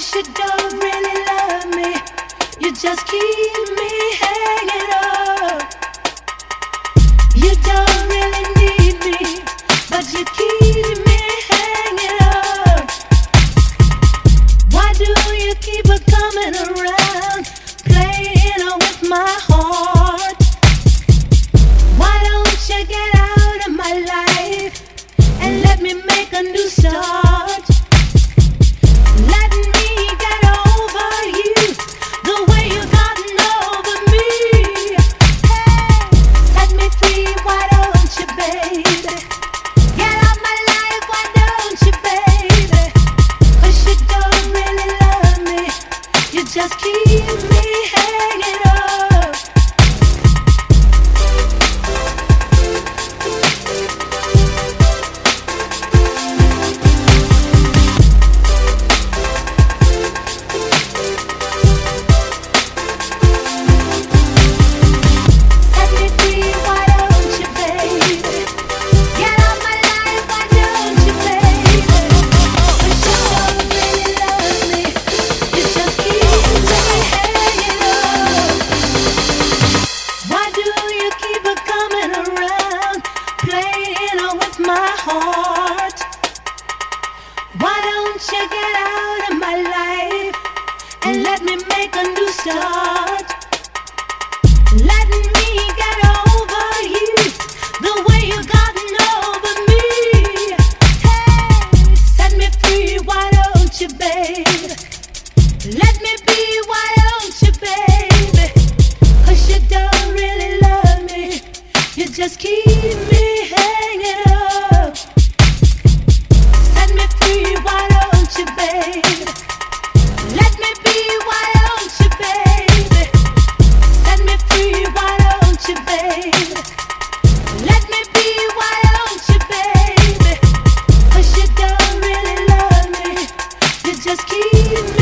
wish you don't really love me. You just keep me. shake it out of my life and let me make a new start. Let me get over you the way you over me. Hey, set me free, why don't you. Let me be, why don't you, you don't really love me, you just keep. just keep